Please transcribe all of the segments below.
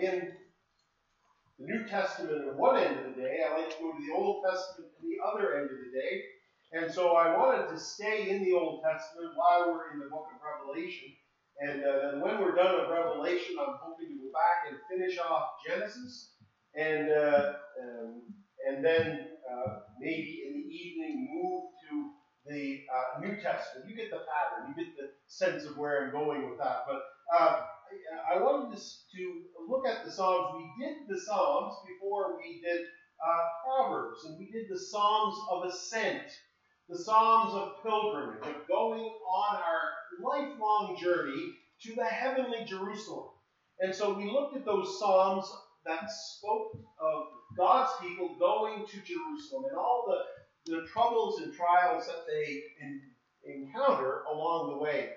in the New Testament at one end of the day. I like to go to the Old Testament at the other end of the day. And so I wanted to stay in the Old Testament while we're in the book of Revelation. And uh, then when we're done with Revelation, I'm hoping to go back and finish off Genesis. And, uh, um, and then uh, maybe in the evening move to the uh, New Testament. You get the pattern, you get the sense of where I'm going with that. But uh, I wanted to, to look at the Psalms. We did the Psalms before we did uh, Proverbs, and we did the Psalms of Ascent, the Psalms of Pilgrimage, of going on our lifelong journey to the heavenly Jerusalem. And so we looked at those Psalms that spoke of God's people going to Jerusalem and all the, the troubles and trials that they encounter along the way.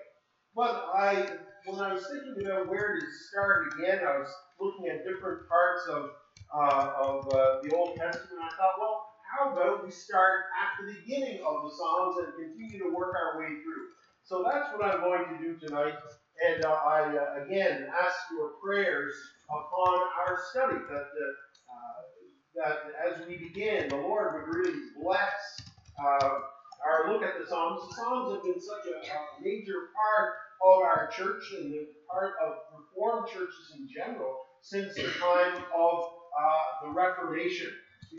But I when I was thinking about where to start again, I was looking at different parts of uh, of uh, the Old Testament. I thought, well, how about we start at the beginning of the Psalms and continue to work our way through? So that's what I'm going to do tonight. And uh, I uh, again ask your prayers upon our study that uh, that as we begin, the Lord would really bless uh, our look at the Psalms. The Psalms have been such a, a major part of our church and the part of Reformed churches in general since the time of uh, the Reformation.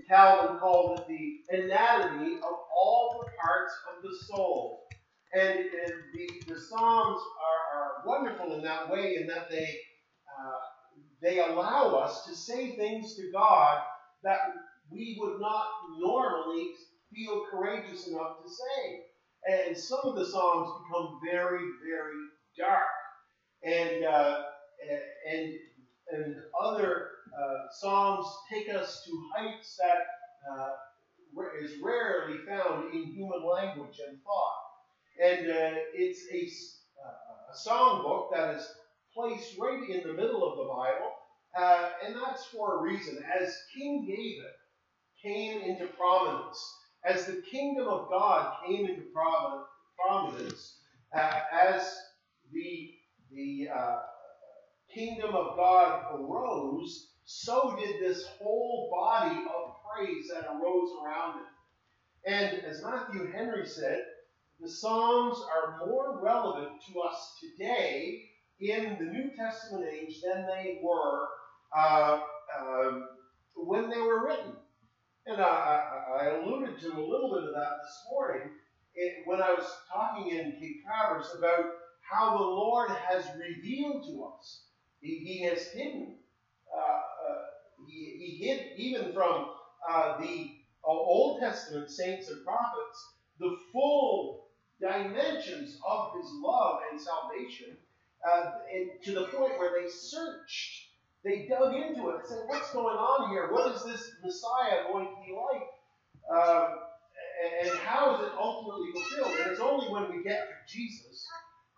Calvin called it the anatomy of all the parts of the soul. And, and the, the Psalms are, are, wonderful in that way, in that they, uh, they allow us to say things to God that we would not normally feel courageous enough to say. And some of the Psalms become very, very dark. And, uh, and, and other uh, Psalms take us to heights that uh, is rarely found in human language and thought. And uh, it's a, uh, a song book that is placed right in the middle of the Bible, and that's for a reason. As King David came into prominence, as the kingdom of God came into prominence, uh, as the, the uh, kingdom of God arose, so did this whole body of praise that arose around it. And as Matthew Henry said, the Psalms are more relevant to us today in the New Testament age than they were uh, uh, when they were written. And I, I, alluded to a little bit of that this morning when I was talking in Cape Traverse about how the Lord has revealed to us. He, he has hidden. Uh, uh, he, he, hid even from uh, the Old Testament saints and prophets the full dimensions of his love and salvation uh, and to the point where they searched. They dug into it and said, What's going on here? What is this Messiah going to be like? Um, and how is it ultimately fulfilled? And it's only when we get to Jesus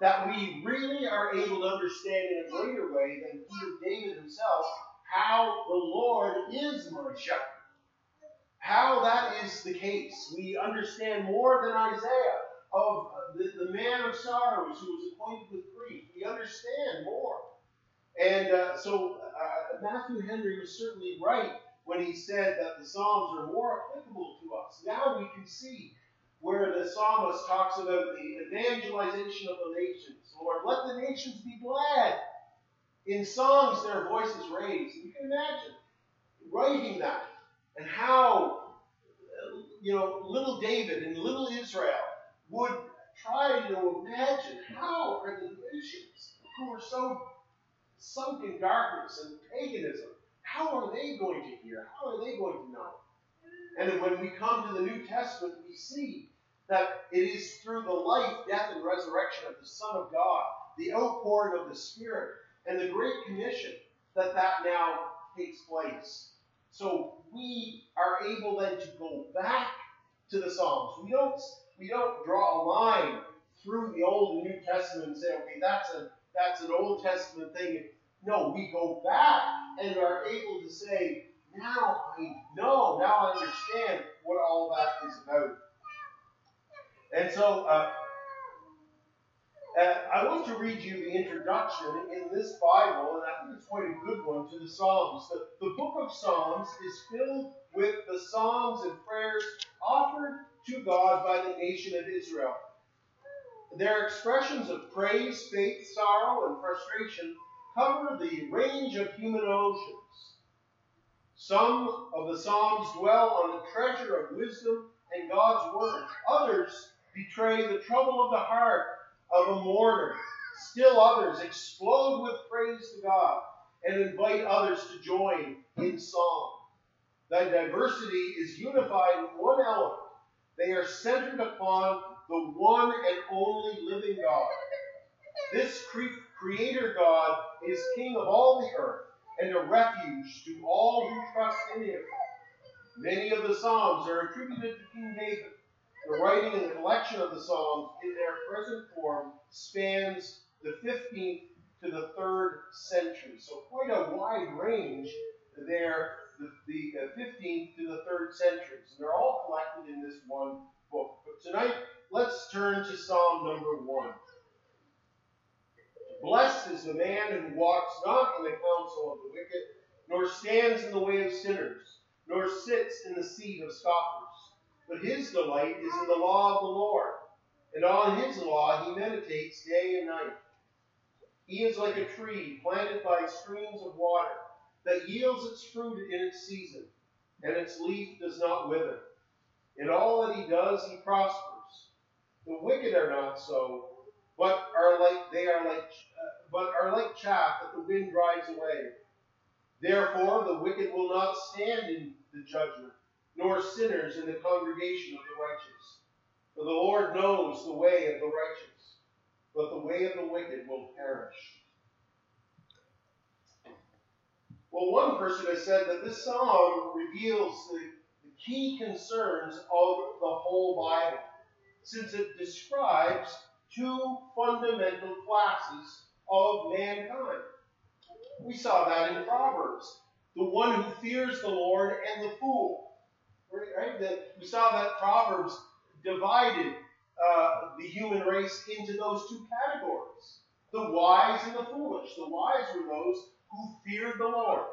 that we really are able to understand in a greater way than even David himself how the Lord is my shepherd. How that is the case. We understand more than Isaiah of the, the man of sorrows who was acquainted with grief. We understand more. And uh, so uh, Matthew Henry was certainly right when he said that the Psalms are more applicable to us. Now we can see where the psalmist talks about the evangelization of the nations. Lord, let the nations be glad. In songs, their voices raised. You can imagine writing that and how, you know, little David and little Israel would try to imagine how are the nations who are so sunk in darkness and paganism, how are they going to hear? How are they going to know? And when we come to the New Testament, we see that it is through the life, death, and resurrection of the Son of God, the outpouring of the Spirit, and the Great Commission that that now takes place. So we are able then to go back to the Psalms. We don't we don't draw a line through the Old and New Testament and say, okay, that's a that's an Old Testament thing. No, we go back and are able to say, now I know, now I understand what all that is about. And so, uh, Uh, I want to read you the introduction in this Bible, and I think it's quite a good one to the Psalms. The, the book of Psalms is filled with the psalms and prayers offered to God by the nation of Israel. Their expressions of praise, faith, sorrow, and frustration cover the range of human emotions. Some of the Psalms dwell on the treasure of wisdom and God's word. Others betray the trouble of the heart of a mourner. Still others explode with praise to God and invite others to join in song. That diversity is unified in one element. They are centered upon the one and only living God. This cre- Creator God is King of all the earth and a refuge to all who trust in Him. Many of the Psalms are attributed to King David. The writing and collection of the Psalms in their present form spans the 15th to the 3rd century. So quite a wide range there, the, the uh, 15th to the 3rd centuries. And they're all collected in this one book. But tonight, let's turn to Psalm number 1. Blessed is the man who walks not in the counsel of the wicked, nor stands in the way of sinners, nor sits in the seat of scoffers. But his delight is in the law of the Lord, and on his law he meditates day and night. He is like a tree planted by streams of water that yields its fruit in its season, and its leaf does not wither. In all that he does, he prospers. The wicked are not so, but are like they are like uh, but are like chaff that the wind drives away. Therefore, the wicked will not stand in the judgment, nor sinners in the congregation of the righteous. For the Lord knows the way of the righteous, but the way of the wicked will perish. Well, one person has said that this psalm reveals the, the key concerns of the whole Bible, since it describes two fundamental classes of mankind. We saw that in Proverbs. The one who fears the Lord and the fool. Right? That we saw that Proverbs divided uh, the human race into those two categories the wise and the foolish. The wise were those who feared the Lord,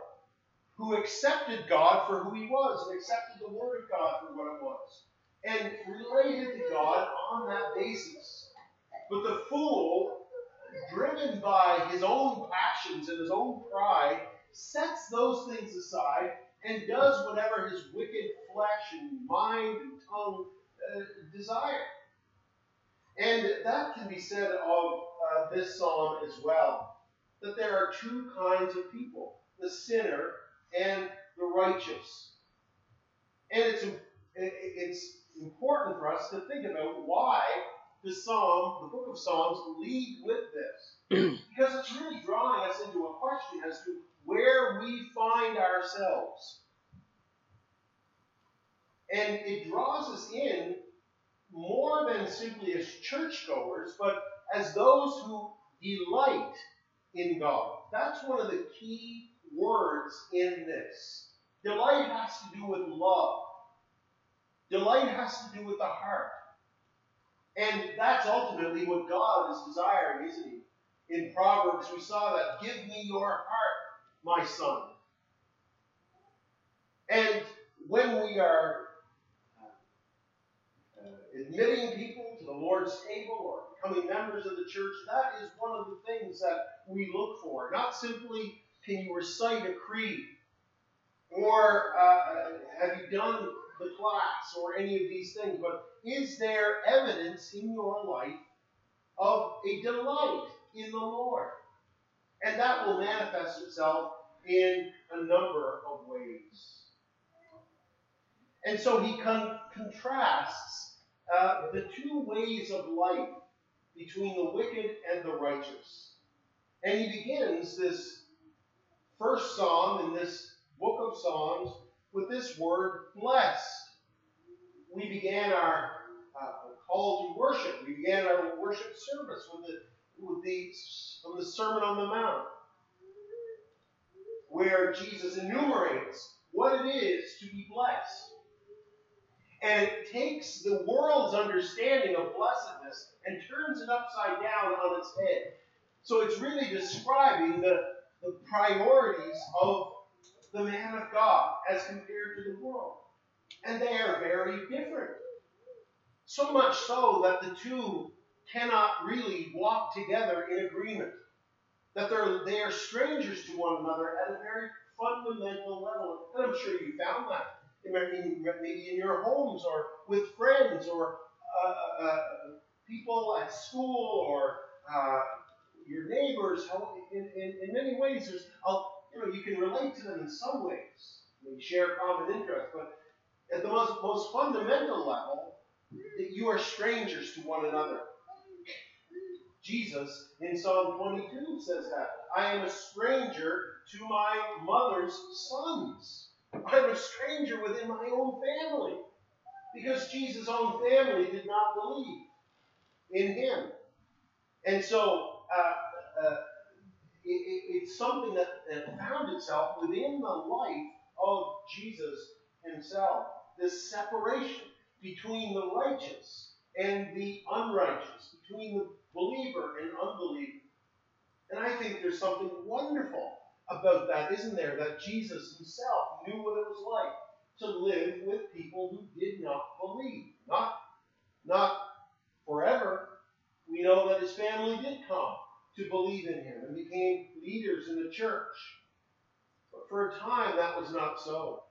who accepted God for who he was, and accepted the Word of God for what it was, and related to God on that basis. But the fool, driven by his own passions and his own pride, sets those things aside and does whatever his wicked flesh and mind and tongue uh, desire. And that can be said of uh, this psalm as well that there are two kinds of people the sinner and the righteous. And it's, it's important for us to think about why the psalm, the book of Psalms, lead with this. because it's really drawing us into a question as to where we find ourselves. And it draws us in more than simply as churchgoers, but as those who delight in God. That's one of the key words in this. Delight has to do with love. Delight has to do with the heart. And that's ultimately what God is desiring, isn't he? In Proverbs, we saw that. Give me your heart, my son. And when we are admitting people to the Lord's table or becoming members of the church, that is one of the things that we look for. Not simply can you recite a creed or uh, have you done the class or any of these things, but is there evidence in your life of a delight in the Lord? And that will manifest itself in a number of ways. And so he con- contrasts uh, the two ways of life between the wicked and the righteous. And he begins this first psalm in this book of Psalms with this word blessed. We began our uh, call to worship. We began our worship service with the, with the, from the Sermon on the Mount, where Jesus enumerates what it is to be blessed. And it takes the world's understanding of blessedness and turns it upside down on its head. So it's really describing the, the priorities of the man of God as compared to the world. And they are very different. So much so that the two cannot really walk together in agreement. That they're, they are strangers to one another at a very fundamental level. And I'm sure you found that maybe in your homes or with friends or uh, uh, people at school or uh, your neighbors. In, in, in many ways, there's you know you can relate to them in some ways. You share common interests, but at the most, most fundamental level, that you are strangers to one another. Jesus in Psalm 22 says that I am a stranger to my mother's sons. I'm a stranger within my own family because Jesus' own family did not believe in him. And so uh, uh, it, it's something that, that found itself within the life of Jesus himself. This separation between the righteous and the unrighteous, between the believer and unbeliever. And I think there's something wonderful about that, isn't there? That Jesus himself knew what it was like to live with people who did not believe. Not, not forever. We know that his family did come to believe in him and became leaders in the church. But for a time, that was not so.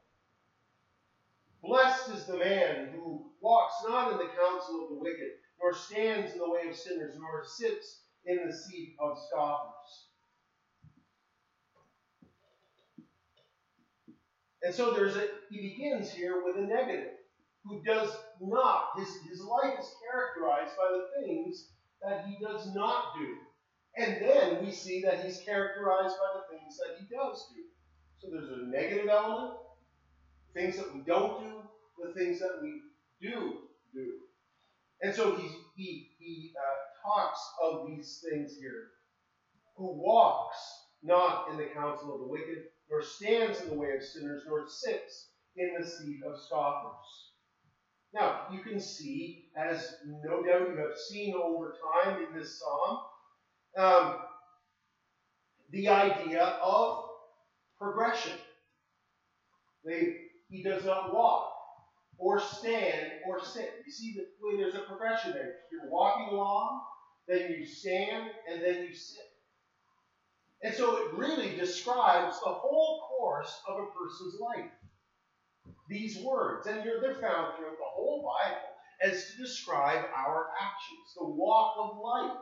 Blessed is the man who walks not in the counsel of the wicked, nor stands in the way of sinners, nor sits in the seat of scoffers. And so there's a he begins here with a negative, who does not, his, his life is characterized by the things that he does not do. And then we see that he's characterized by the things that he does do. So there's a negative element, things that we don't do, the things that we do do. And so he, he, he uh, talks of these things here. Who walks not in the counsel of the wicked, nor stands in the way of sinners, nor sits in the seat of scoffers. Now, you can see, as no doubt you have seen over time in this psalm, um, the idea of progression. They, he does not walk, or stand, or sit. You see, the, there's a progression there. You're walking along, then you stand, and then you sit. And so it really describes the whole course of a person's life. These words, and they're found throughout the whole Bible as to describe our actions, the walk of life.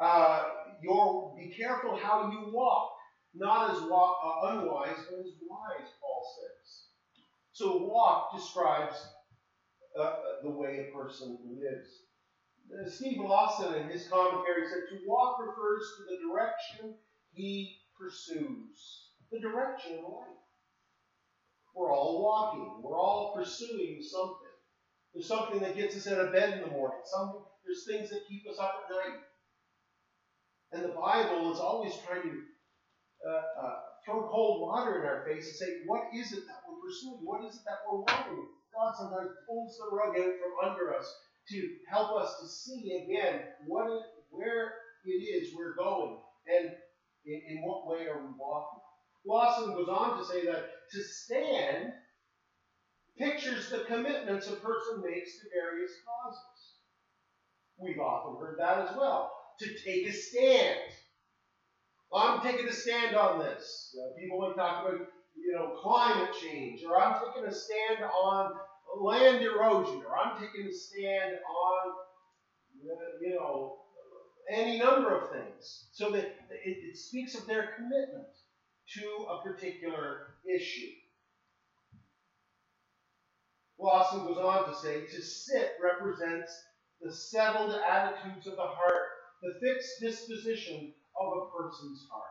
Uh, your, be careful how you walk, not as walk, uh, unwise, but as wise, Paul says. So walk describes uh, the way a person lives. Uh, Steve Lawson, in his commentary, said to walk refers to the direction he pursues the direction of life. We're all walking. We're all pursuing something. There's something that gets us out of bed in the morning. Something, there's things that keep us up at night. And the Bible is always trying to uh, uh, throw cold water in our face and say, what is it that we're pursuing? What is it that we're wanting? God sometimes pulls the rug out from under us to help us to see again what it, where it is we're going. And in, in what way are we walking? Lawson goes on to say that to stand pictures the commitments a person makes to various causes. We've often heard that as well. To take a stand. I'm taking a stand on this. Uh, people might talk about, you know, climate change, or I'm taking a stand on land erosion, or I'm taking a stand on, you know, any number of things. So that it, it speaks of their commitment to a particular issue. Lawson goes on to say to sit represents the settled attitudes of the heart, the fixed disposition of a person's heart.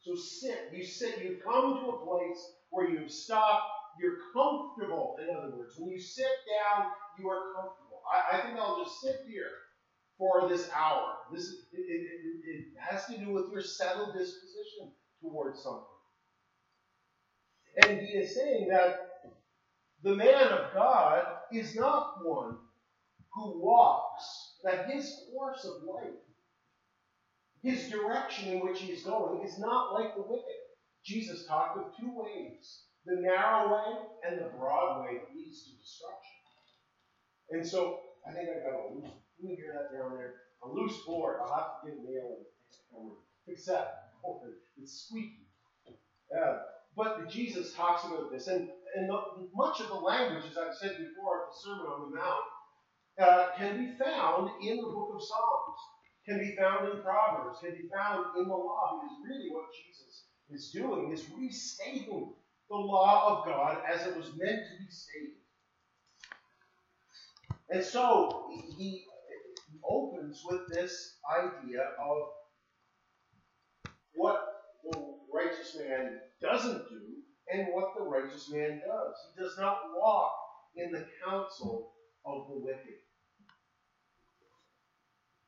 So sit. You sit. You've come to a place where you've stopped. You're comfortable, in other words. When you sit down, you are comfortable. I, I think I'll just sit here for this hour. This it, it, it, has to do with your settled disposition towards something. And he is saying that The man of God is not one who walks, that his course of life, his direction in which he is going, is not like the wicked. Jesus talked of two ways the narrow way and the broad way that leads to destruction. And so I think I got a loose, can you hear that down there? A loose board. I'll have to get a nail and fix that board. It's squeaky. But Jesus talks about this, and, and the, much of the language, as I've said before, of the Sermon on the Mount, uh, can be found in the book of Psalms, can be found in Proverbs, can be found in the law, because really what Jesus is doing is restating the law of God as it was meant to be stated. And so he opens with this idea of what the righteous man doesn't do and what the righteous man does. He does not walk in the counsel of the wicked.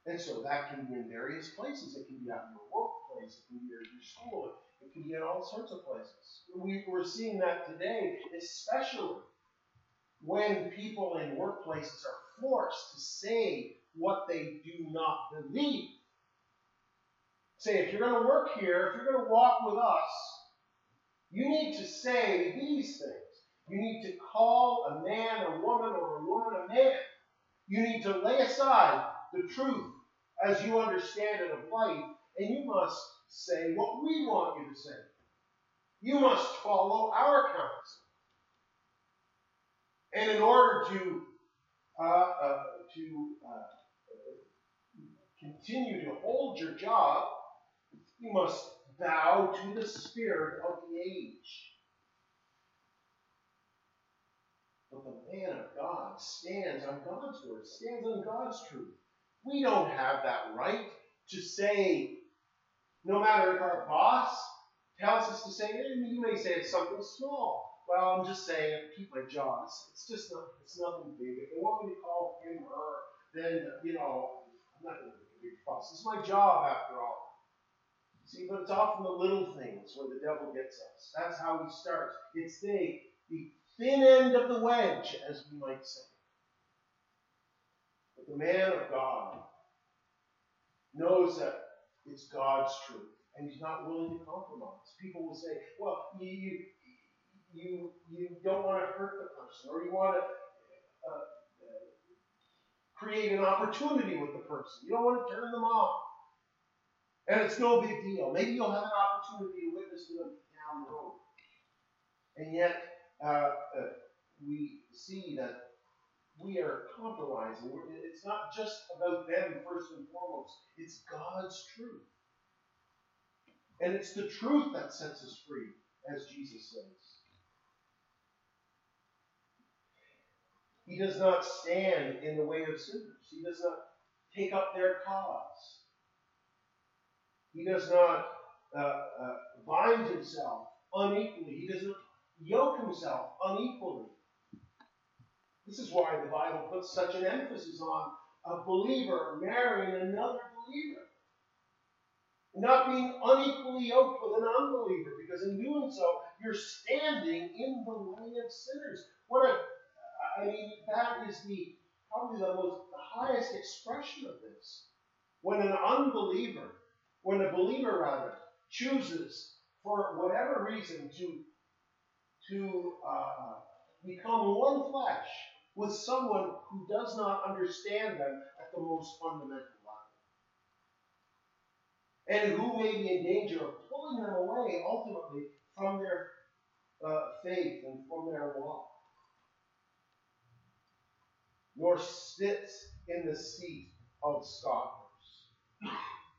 And so that can be in various places. It can be at your workplace, it can be at your school, it can be in all sorts of places. We, we're seeing that today, especially when people in workplaces are forced to say what they do not believe. Say, if you're going to work here, if you're going to walk with us, you need to say these things. You need to call a man a woman or a woman a man. You need to lay aside the truth as you understand it of life, and you must say what we want you to say. You must follow our counsel. And in order to uh, uh, to uh, continue to hold your job, you must bow to the spirit of the age. But the man of God stands on God's word, stands on God's truth. We don't have that right to say, no matter if our boss tells us to say, you may say it's something small. Well, I'm just saying, keep my. It's, it's just not, it's nothing big. If they want me to call him or her, then, you know, I'm not going to fuss. It's my job after all. See, but it's often the little things where the devil gets us. That's how he starts. It's the, the thin end of the wedge, as we might say. But the man of God knows that it's God's truth, and he's not willing to compromise. People will say, well, you, you, you don't want to hurt the person, or you want to uh, create an opportunity with the person. You don't want to turn them off. And it's no big deal. Maybe you'll have an opportunity to witness to them down the road. And yet, uh, uh, we see that we are compromising. It's not just about them first and foremost, it's God's truth. And it's the truth that sets us free, as Jesus says. He does not stand in the way of sinners. He does not take up their cause. He does not uh, uh, bind himself unequally. He doesn't yoke himself unequally. This is why the Bible puts such an emphasis on a believer marrying another believer. Not being unequally yoked with an unbeliever, because in doing so, you're standing in the way of sinners. What a I mean, that is the probably the most the highest expression of this. When an unbeliever, when a believer rather, chooses for whatever reason to to uh, become one flesh with someone who does not understand them at the most fundamental level, and who may be in danger of pulling them away ultimately from their uh, faith and from their walk nor sits in the seat of scoffers.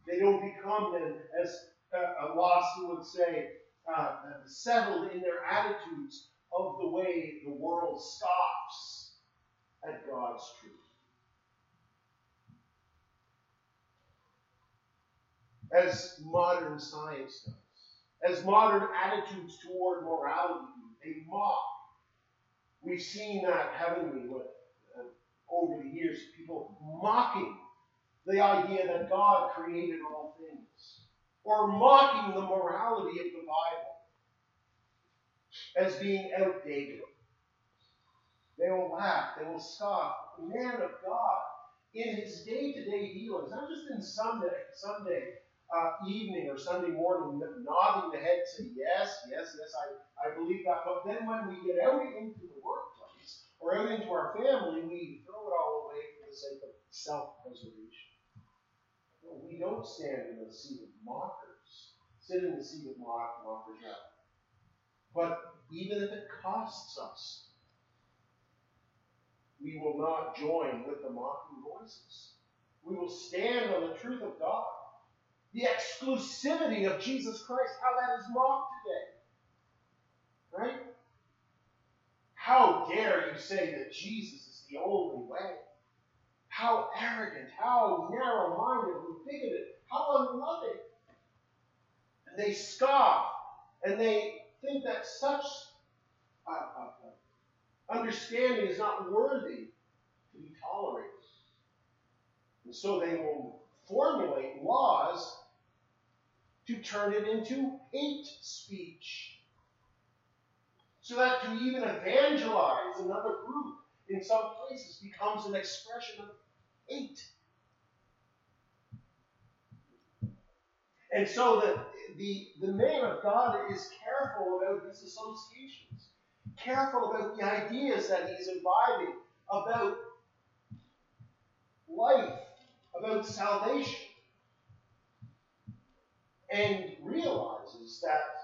They don't become then, as uh, a Lawson would say, uh, settled in their attitudes of the way the world scoffs at God's truth. As modern science does, as modern attitudes toward morality they mock. We've seen that, haven't we, with over the years, people mocking the idea that God created all things, or mocking the morality of the Bible as being outdated. They will laugh. They will scoff. The man of God, in his day-to-day dealings, not just in Sunday, Sunday uh, evening or Sunday morning, nodding the head, saying, yes, yes, yes, I, I believe that. But then when we get out into out into our family, we throw it all away for the sake of self-preservation. we don't stand in the seat of mockers, sit in the seat of mock, mockers, But even if it costs us, we will not join with the mocking voices. We will stand on the truth of God the exclusivity of Jesus Christ, how that is mocked today. Right? How dare you say that Jesus is the only way? How arrogant, how narrow minded and bigoted, how unloving. And they scoff and they think that such uh, uh, uh understanding is not worthy to be tolerated. And so they will formulate laws to turn it into hate speech. So that to even evangelize another group in some places becomes an expression of hate. And so the, the, the of God is careful about his associations, careful about the ideas that he's imbibing about life, about salvation and realizes that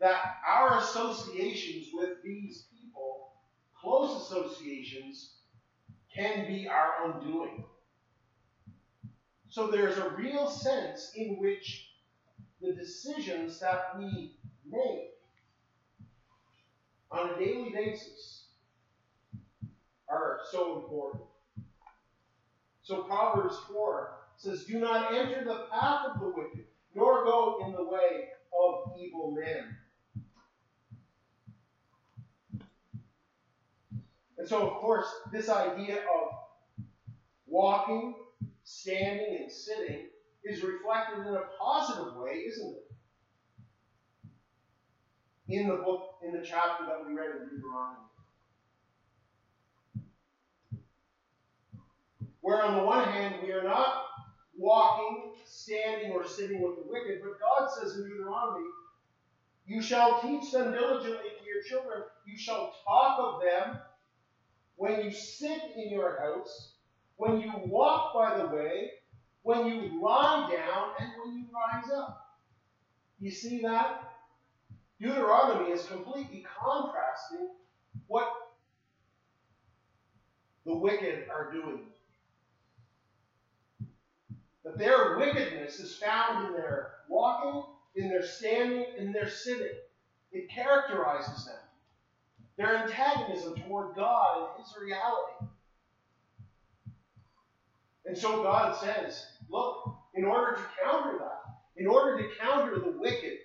that our associations with these people, close associations, can be our undoing. So there's a real sense in which the decisions that we make on a daily basis are so important. So Proverbs 4 says, Do not enter the path of the wicked, nor go in the way of evil men. And so, of course, this idea of walking, standing, and sitting is reflected in a positive way, isn't it? In the book, in the chapter that we read in Deuteronomy. Where on the one hand, we are not walking, standing, or sitting with the wicked. But God says in Deuteronomy, You shall teach them diligently to your children. You shall talk of them when you sit in your house, when you walk by the way, when you lie down, and when you rise up. You see that? Deuteronomy is completely contrasting what the wicked are doing that their wickedness is found in their walking, in their standing, in their sitting. It characterizes them. Their antagonism toward God and His reality. And so God says, look, in order to counter that, in order to counter the wicked,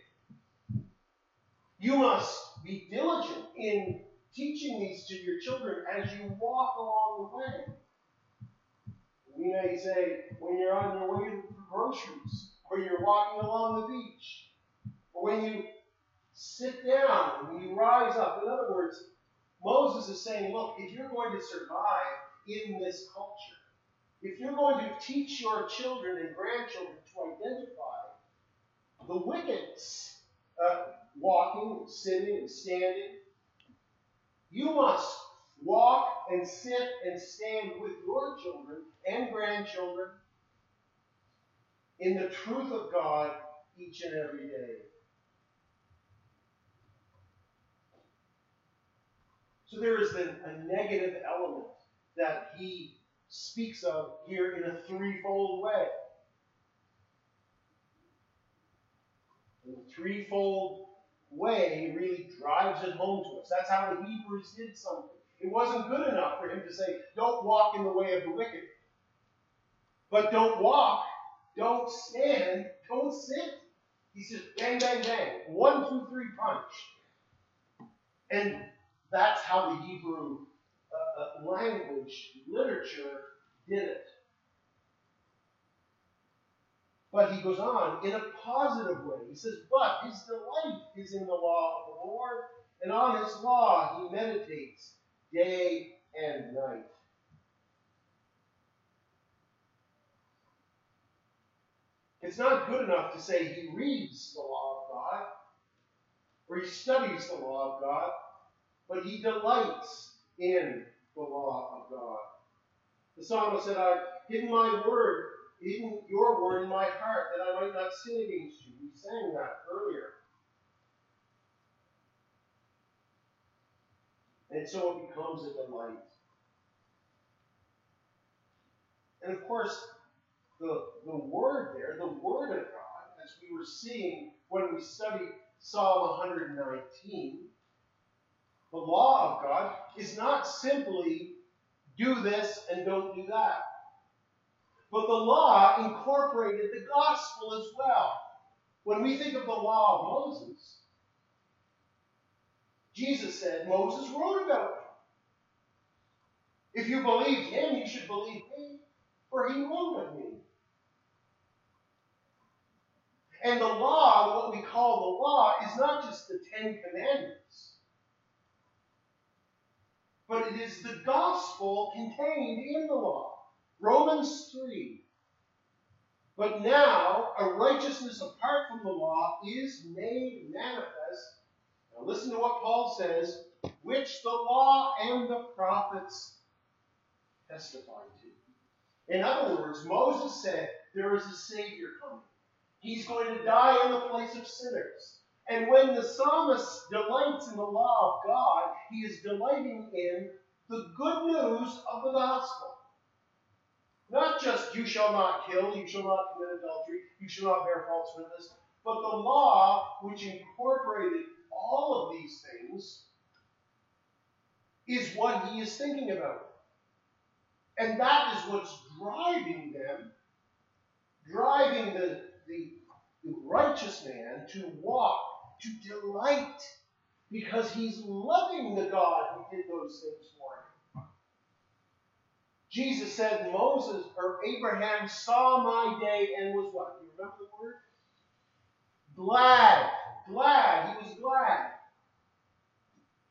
you must be diligent in teaching these to your children as you walk along the way. You may say, when you're on your way to the groceries, or you're walking along the beach, or when you sit down, when you rise up. In other words, Moses is saying, look, if you're going to survive in this culture, if you're going to teach your children and grandchildren to identify the wicked uh, walking, sitting, and standing, you must walk and sit and stand with your children and grandchildren in the truth of God each and every day. So there is a negative element that he speaks of here in a threefold way. The threefold way really drives it home to us. That's how the Hebrews did something. It wasn't good enough for him to say, don't walk in the way of the wicked. But don't walk, don't stand, don't sit. He says, bang, bang, bang. One, two, three, punch. And that's how the Hebrew uh, uh, language, literature did it. But he goes on in a positive way. He says, But his delight is in the law of the Lord, and on his law he meditates day and night. It's not good enough to say he reads the law of God or he studies the law of God, but he delights in the law of God. The psalmist said, I've hidden my word, hidden your word in my heart, that I might not sin against you. We sang that earlier. And so it becomes a delight. And of course, the, the word there, the word of God, as we were seeing when we studied Psalm 119, the law of God is not simply do this and don't do that. But the law incorporated the gospel as well. When we think of the law of Moses, Jesus said, Moses wrote about it. If you believed him, you should believe me, for he wrote of me. And the law, what we call the law, is not just the Ten Commandments, but it is the gospel contained in the law. Romans 3. But now, a righteousness apart from the law is made manifest. Now, listen to what Paul says, which the law and the prophets testify to. In other words, Moses said, There is a Savior coming. He's going to die in the place of sinners. And when the psalmist delights in the law of God, he is delighting in the good news of the gospel. Not just you shall not kill, you shall not commit adultery, you shall not bear false witness, but the law which incorporated all of these things is what he is thinking about. And that is what's driving them, driving the, the, righteous man to walk, to delight, because he's loving the God who did those things for him. Jesus said, Moses or Abraham saw my day and was what? Do You remember the word? Glad. Glad. He was glad.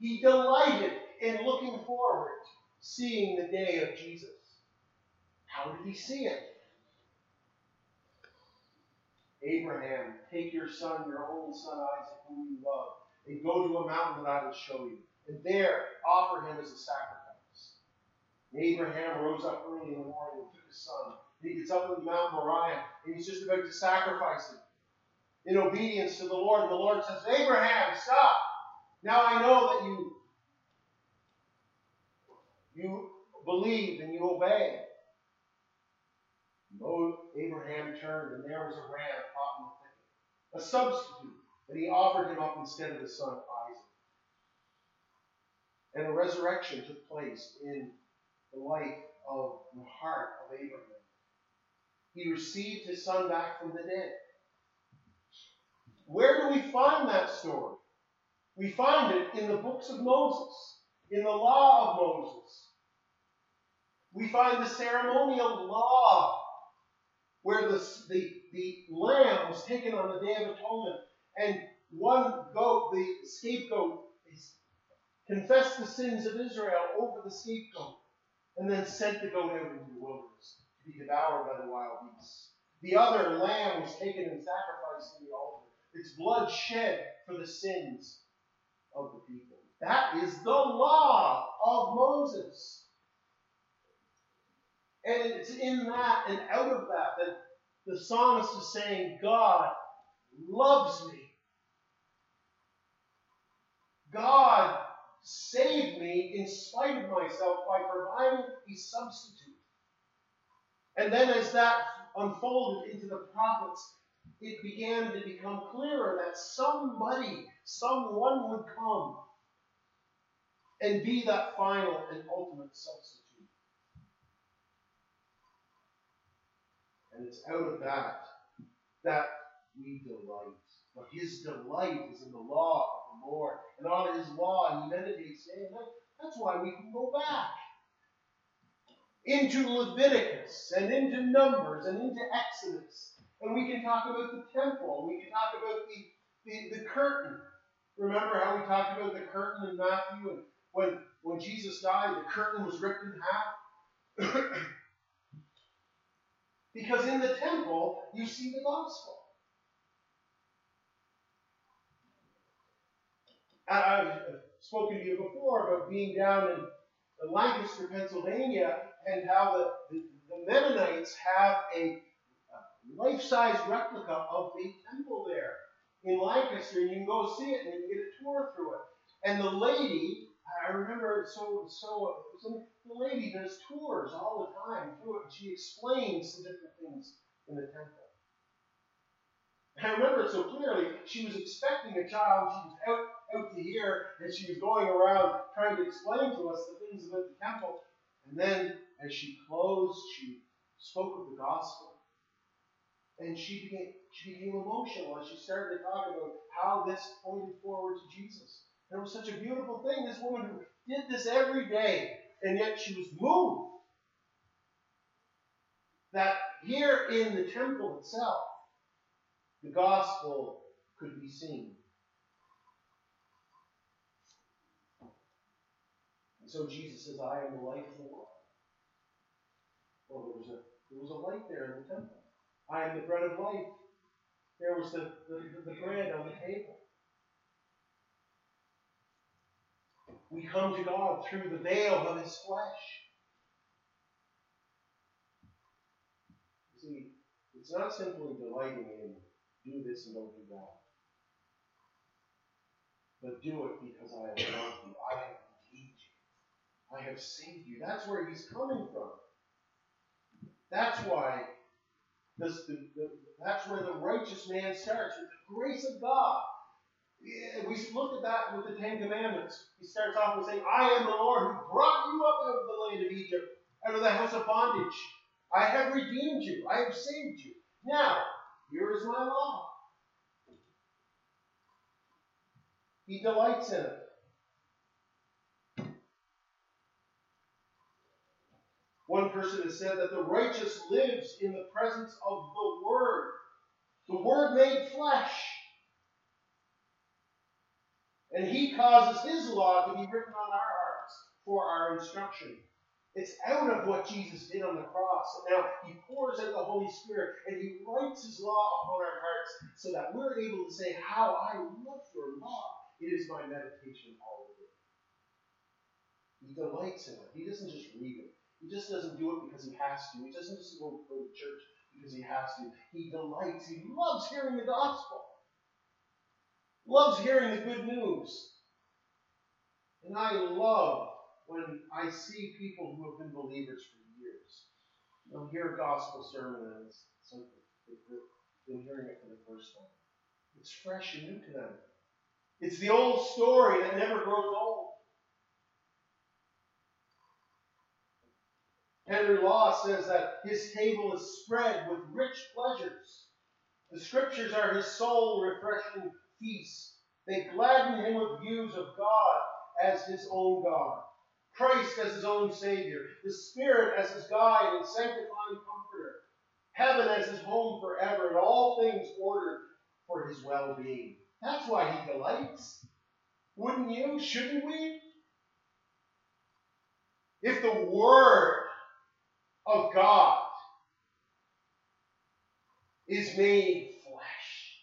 He delighted in looking forward, seeing the day of Jesus. How did he see it? Abraham, take your son, your only son Isaac, whom you love, and go to a mountain that I will show you, and there offer him as a sacrifice. And Abraham rose up early in the morning and took his son. And he gets up on Mount Moriah, and he's just about to sacrifice him in obedience to the Lord. And the Lord says, Abraham, stop. Now I know that you you believe and you obey. Abraham turned, and there was a ram caught in the thicket, a substitute, and he offered him up instead of his son Isaac. And a resurrection took place in the life of the heart of Abraham. He received his son back from the dead. Where do we find that story? We find it in the books of Moses, in the law of Moses. We find the ceremonial law where the, the, the lamb was taken on the Day of Atonement, and one goat, the scapegoat, confessed the sins of Israel over the scapegoat, and then sent the goat out into the wilderness to be devoured by the wild beasts. The other lamb was taken and sacrificed in the altar, its blood shed for the sins of the people. That is the law of Moses. And it's in that and out of that that the psalmist is saying, God loves me. God saved me in spite of myself by providing a substitute. And then as that unfolded into the prophets, it began to become clearer that somebody, someone would come and be that final and ultimate substitute. And it's out of that that we delight. But his delight is in the law of the Lord. And on his law he meditates and. That's why we can go back into Leviticus and into Numbers and into Exodus. And we can talk about the temple. We can talk about the, the, the curtain Remember how we talked about the curtain in Matthew? And when, when Jesus died, the curtain was ripped in half? because in the temple, you see the gospel. I've spoken to you before about being down in Lancaster, Pennsylvania, and how the, the, the Mennonites have a life size replica of the temple there in Lancaster, and you can go see it and you can get a tour through it. And the lady, I remember so so, so the lady does tours all the time through it, and she explains the different things in the temple. I remember it so clearly. She was expecting a child. She was out out to here, and she was going around trying to explain to us the things about the temple. And then, as she closed, she spoke of the gospel. And she became, she became emotional as she started to talk about how this pointed forward to Jesus. It was such a beautiful thing. This woman who did this every day, and yet she was moved that here in the temple itself, the gospel could be seen. And so Jesus says, I am the light of the world. Well, there was a, there was a light there in the temple. I am the bread of life. There was the, the, the bread on the table. We come to God through the veil of His flesh. See, it's not simply delighting in do this and don't do that. But do it because I have loved you. I have redeemed you. I have saved you. That's where He's coming from. That's why this, the, the, that's where the righteous man starts, with the grace of God. We looked at that with the Ten Commandments. He starts off with saying, I am the Lord who brought you up out of the land of Egypt, out of the house of bondage. I have redeemed you. I have saved you. Now, here is my law. He delights in it. One person has said that the righteous lives in the presence of the Word, the Word made flesh. And He causes His law to be written on our hearts for our instruction. It's out of what Jesus did on the cross. And now He pours out the Holy Spirit and He writes His law upon our hearts so that we're able to say, How I love your law. It is my meditation all the day. He delights in it. He doesn't just read it. He just doesn't do it because he has to. He doesn't just go, go to church because he has to. He delights. He loves hearing the gospel. Loves hearing the good news. And I love when I see people who have been believers for years. They'll hear a gospel sermon and it's something they've been hearing it for the first time. It's fresh and new to them. It's the old story that never grows old. Henry Law says that his table is spread with rich pleasures. The scriptures are his soul refreshing feast. They gladden him with views of God as his own God, Christ as his own Savior, the Spirit as his guide and sanctifying comforter, heaven as his home forever, and all things ordered for his well being. That's why he delights. Wouldn't you? Shouldn't we? If the Word of God is made flesh.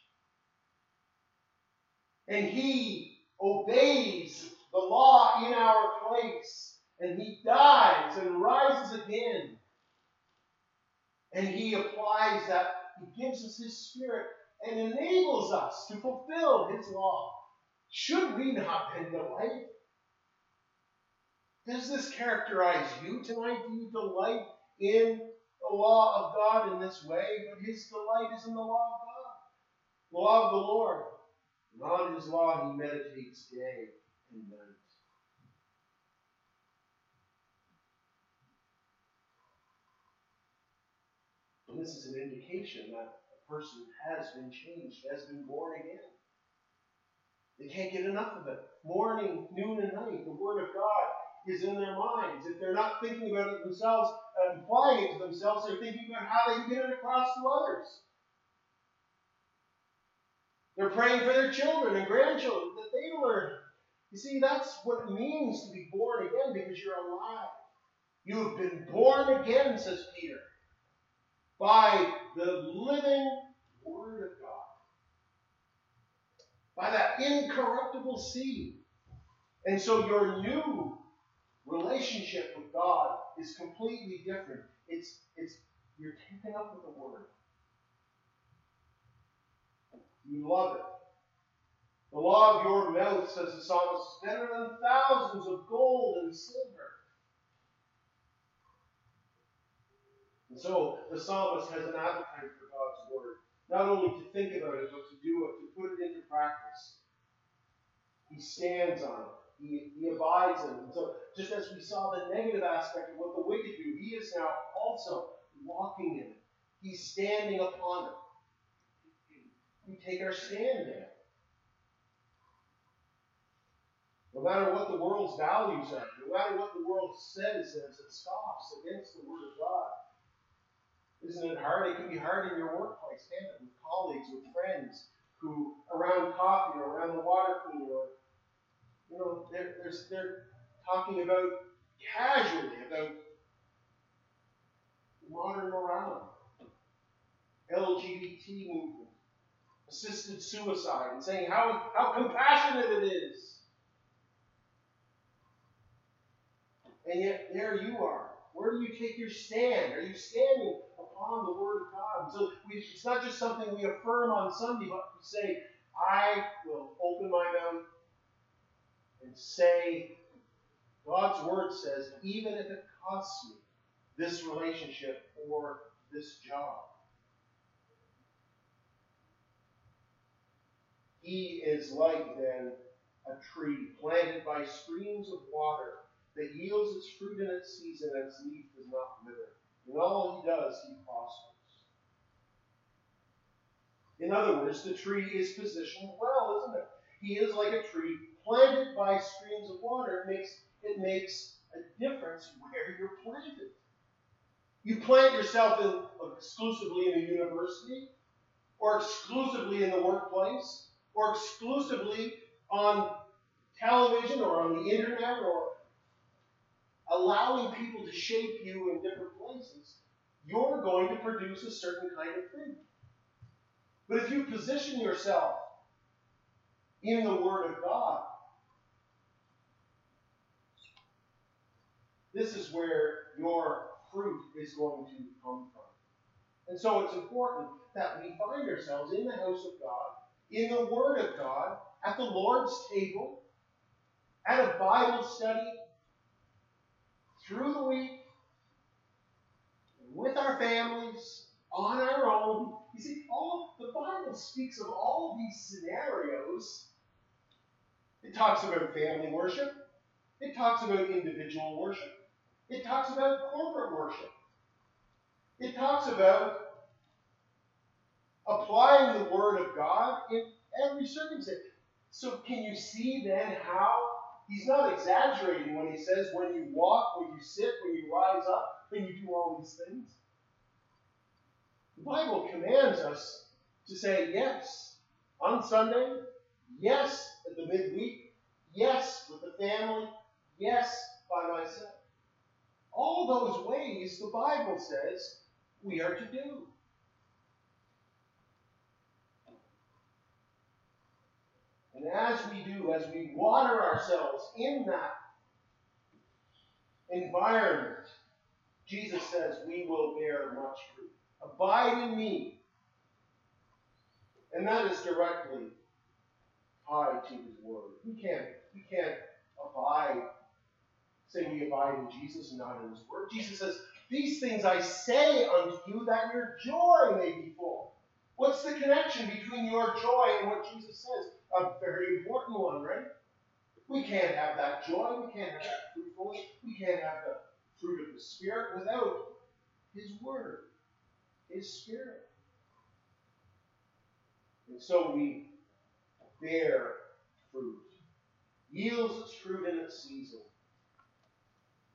And he obeys the law in our place. And he dies and rises again. And he applies that, he gives us his spirit and enables us to fulfill his law. Should we not then delight? Does this characterize you tonight? Do you delight in the law of God in this way, but his delight is in the law of God, the law of the Lord. And on his law he meditates day and night. And this is an indication that a person has been changed, has been born again. They can't get enough of it. Morning, noon, and night, the Word of God is in their minds. If they're not thinking about it themselves, applying it to themselves, they're thinking about how they can get it across to others. They're praying for their children and grandchildren that they learn. You see, that's what it means to be born again because you're alive. You have been born again, says Peter, by the living Word of God, by that incorruptible seed. And so your new relationship with God is completely different. It's, it's you're taken up with the Word. You love it. The law of your mouth, says the psalmist, is better than thousands of gold and silver. And so the psalmist has an appetite for God's word, not only to think about it, but to do it, to put it into practice. He stands on it. He, he abides in it. And so, just as we saw the negative aspect of what the wicked do, he is now also walking in it. He's standing upon it. We take our stand it. No matter what the world's values are, no matter what the world says as it scoffs against the Word of God, isn't it hard? It can be hard in your workplace, can it? With colleagues, with friends, who around coffee or around the water cooler, you know, they're, they're, they're talking about casually about modern morality, LGBT movement, assisted suicide, and saying how, how compassionate it is. And yet, there you are. Where do you take your stand? Are you standing upon the Word of God? So we, it's not just something we affirm on Sunday, but we say, I will open my mouth and say, God's Word says, even if it costs me this relationship or this job. He is like then a tree planted by streams of water that yields its fruit in its season and its leaf does not wither. In all he does, he prospers. In other words, the tree is positioned well, isn't it? He is like a tree planted by streams of water. It makes, it makes a difference where you're planted. You plant yourself in, exclusively in a university, or exclusively in the workplace, or exclusively on television or on the internet or allowing people to shape you in different places, you're going to produce a certain kind of thing. But if you position yourself in the Word of God, this is where your fruit is going to come from. And so it's important that we find ourselves in the house of God, in the Word of God, at the Lord's table, at a Bible study, through the week, with our families, on our own. You see, all the Bible speaks of all these scenarios. It talks about family worship. It talks about individual worship. It talks about corporate worship. It talks about applying the Word of God in every circumstance. So, can you see then how he's not exaggerating when he says, when you walk, when you sit, when you rise up, when you do all these things? The Bible commands us to say yes on Sunday, yes at the midweek, yes with the family, yes by myself. All those ways the Bible says we are to do. And as we do, as we water ourselves in that environment, Jesus says we will bear much fruit. Abide in me. And that is directly tied to his word. We can't, we can't abide say we abide in Jesus and not in his word. Jesus says, These things I say unto you that your joy may be full. What's the connection between your joy and what Jesus says? A very important one, right? We can't have that joy, we can't have that fruitfulness, we can't have the fruit of the Spirit without His Word, His Spirit. And so we bear fruit, yields its fruit in its season.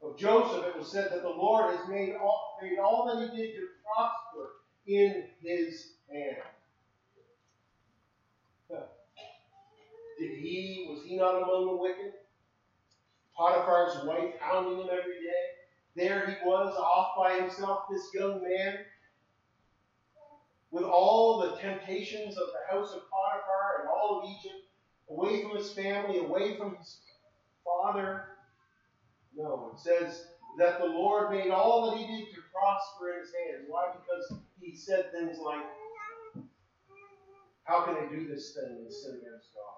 Of Joseph, it was said that the Lord has made all, made all that he did to prosper in his hand. He was he not among the wicked? Potiphar's wife hounding him every day. There he was, off by himself, this young man, with all the temptations of the house of Potiphar and all of Egypt, away from his family, away from his father. No, it says that the Lord made all that he did to prosper in his hands. Why? Because he said things like, How can I do this thing and sin against God?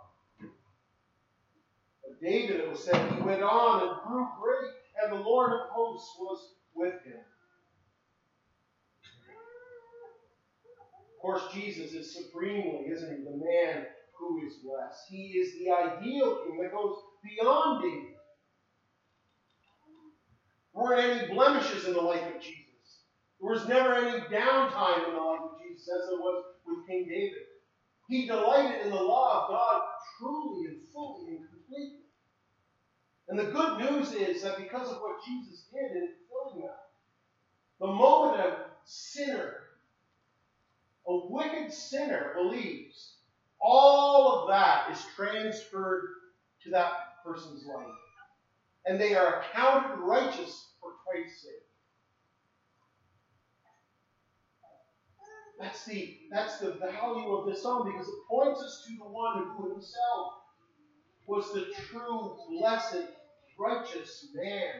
David, it was said, he went on and grew great, and the Lord of hosts was with him. Of course, Jesus is supremely, isn't he, the man who is blessed. He is the ideal king that goes beyond David. There weren't any blemishes in the life of Jesus. There was never any downtime in the life of Jesus as there was with King David. He delighted in the law of God truly and fully and completely. And the good news is that because of what Jesus did in fulfilling that, the moment a sinner, a wicked sinner, believes, all of that is transferred to that person's life. And they are accounted righteous for Christ's sake. That's the, that's the value of this song because it points us to the one who himself was the true, blessed, righteous man.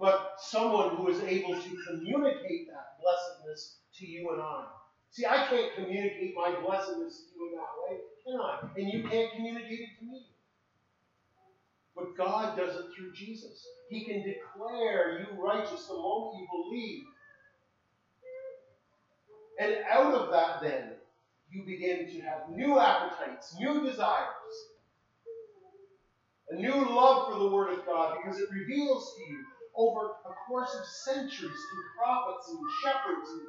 But someone who is able to communicate that blessedness to you and I. See, I can't communicate my blessedness to you in that way, can I? And you can't communicate it to me. But God does it through Jesus. He can declare you righteous the moment you believe. And out of that, then, you begin to have new appetites, new desires, a new love for the Word of God because it reveals to you over a course of centuries through prophets and shepherds and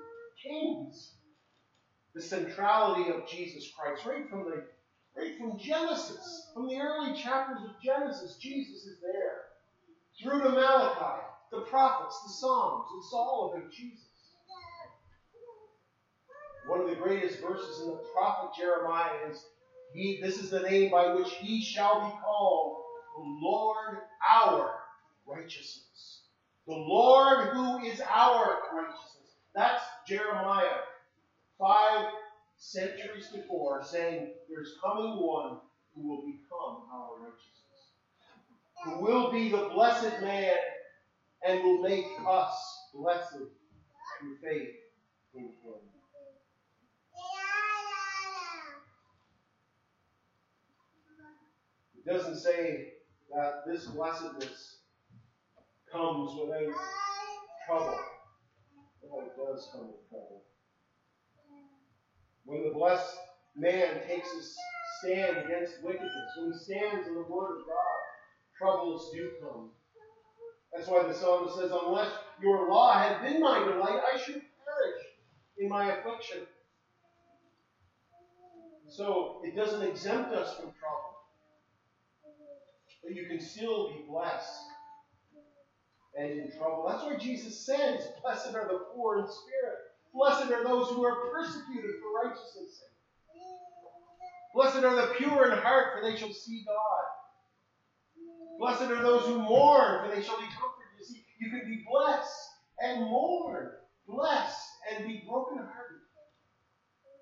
kings the centrality of Jesus Christ, right from the right from Genesis, from the early chapters of Genesis, Jesus is there. Through to Malachi, the prophets, the Psalms, it's all about Jesus. One of the greatest verses in the prophet Jeremiah is he, this is the name by which he shall be called the Lord our righteousness. The Lord who is our righteousness. That's Jeremiah five centuries before, saying, There's coming one who will become our righteousness, who will be the blessed man and will make us blessed through faith in him. It doesn't say that this blessedness comes without trouble. Oh, it does come with trouble. When the blessed man takes his stand against wickedness, when he stands in the Word of God, troubles do come. That's why the psalmist says, Unless your law had been my delight, I should perish in my affliction. So it doesn't exempt us from trouble. But you can still be blessed and in trouble. That's why Jesus says, Blessed are the poor in spirit. Blessed are those who are persecuted for righteousness' sake. Blessed are the pure in heart, for they shall see God. Blessed are those who mourn, for they shall be comforted. You see, you can be blessed and mourn, blessed and be brokenhearted,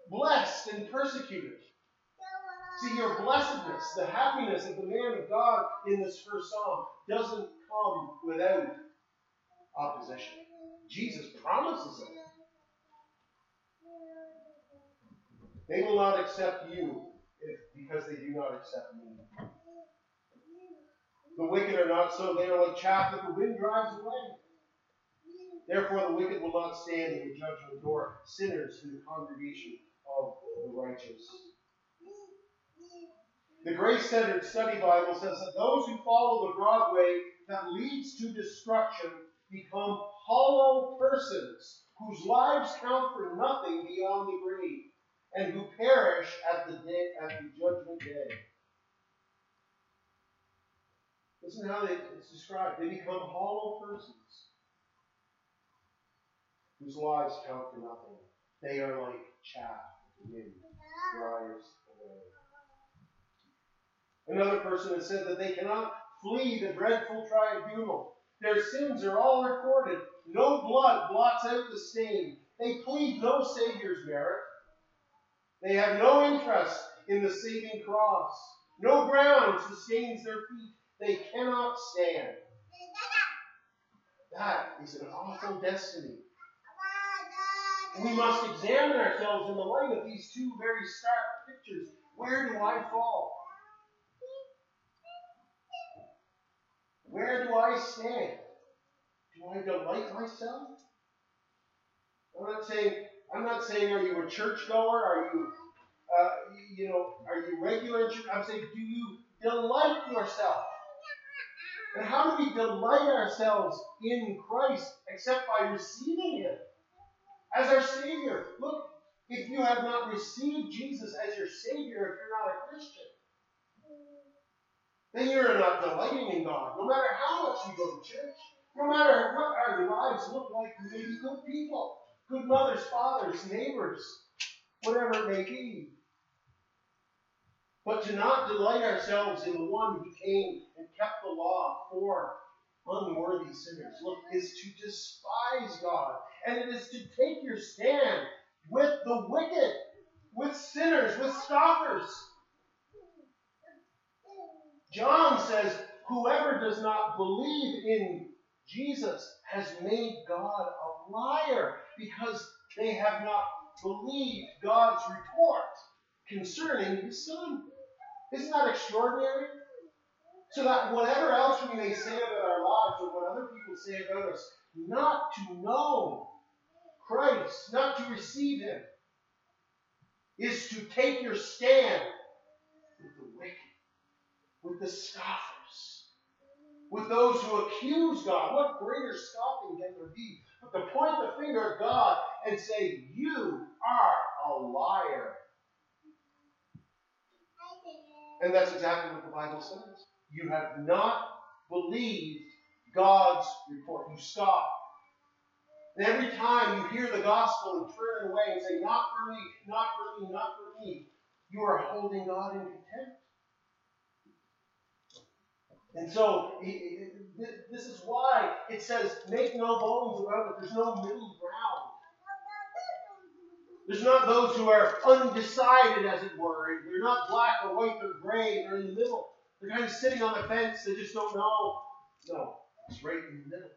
blessed and persecuted. See, your blessedness, the happiness of the man of God in this first psalm, doesn't come without opposition. Jesus promises it. They will not accept you if, because they do not accept me. The wicked are not so. They are like chaff that the wind drives away. Therefore, the wicked will not stand in the judgment, nor sinners in the congregation of the righteous. The Grace Centered Study Bible says that those who follow the broad way that leads to destruction become hollow persons whose lives count for nothing beyond the grave and who perish at the day at the judgment day. Listen how it's described. They become hollow persons whose lives count for nothing. They are like chaff the wind drives Another person has said that they cannot flee the dreadful tribunal. Their sins are all recorded. No blood blots out the stain. They plead no Savior's merit. They have no interest in the saving cross. No ground sustains their feet. They cannot stand. That is an awful destiny. We must examine ourselves in the light of these two very stark pictures. Where do I fall? Where do I stand? Do I delight myself? I'm not saying I'm not saying are you a churchgoer? Are you uh, you know are you regular? I'm saying do you delight yourself? And how do we delight ourselves in Christ except by receiving Him as our Savior? Look, if you have not received Jesus as your Savior, if you're not a Christian, then you're not uh, delighting in God. No matter how much you go to church, no matter what our lives look like, we may be good people, good mothers, fathers, neighbors, whatever it may be. But to not delight ourselves in the one who came and kept the law for unworthy sinners, look, is to despise God. And it is to take your stand with the wicked, with sinners, with scoffers. John says, Whoever does not believe in Jesus has made God a liar because they have not believed God's report concerning his Son. Isn't that extraordinary? So that whatever else we may say about our lives or what other people say about us, not to know Christ, not to receive Him, is to take your stand with the scoffers, with those who accuse God. What greater scoffing can there be? But to point the finger at God and say, You are a liar. And that's exactly what the Bible says. You have not believed God's report. You scoff. And every time you hear the gospel and turn it away and say, Not for me, not for me, not for me, you are holding God in contempt. And so, this is why it says, Make no bones about it. There's no middle ground. There's not those who are undecided, as it were. They're not black or white, they're gray, they're in the middle. They're kind of sitting on the fence, they just don't know. No, it's right in the middle.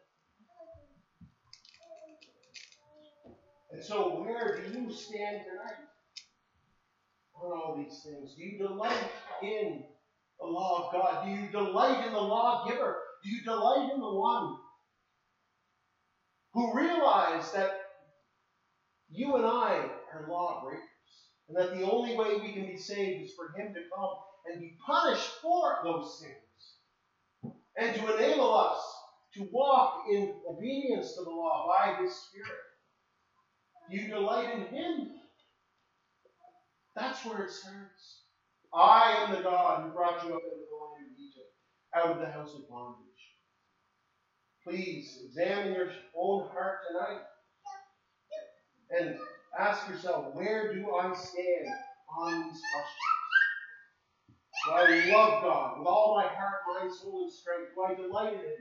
And so, where do you stand tonight on all these things? Do you delight in the law of God? Do you delight in the lawgiver? Do you delight in the one who realized that you and I are lawbreakers, and that the only way we can be saved is for Him to come and be punished for those sins, and to enable us to walk in obedience to the law by His Spirit? Do you delight in Him. That's where it starts. I am the God who brought you up out of the land of Egypt, out of the house of bondage. Please examine your own heart tonight and ask yourself, where do I stand on these questions? Do I love God with all my heart, mind, soul, and strength? Do I delight in Him?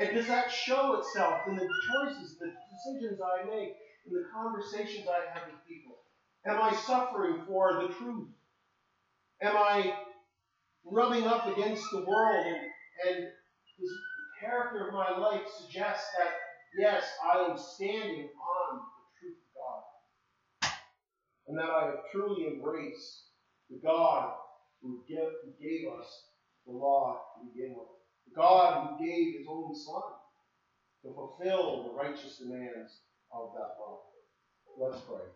And does that show itself in the choices, the decisions I make, in the conversations I have with people? Am I suffering for the truth? Am I rubbing up against the world and, and does the character of my life suggest that, yes, I am standing on the truth of God. and that I have truly embraced the God who, give, who gave us the law to begin with. The God who gave his only Son to fulfill the righteous demands of that law. Let's pray.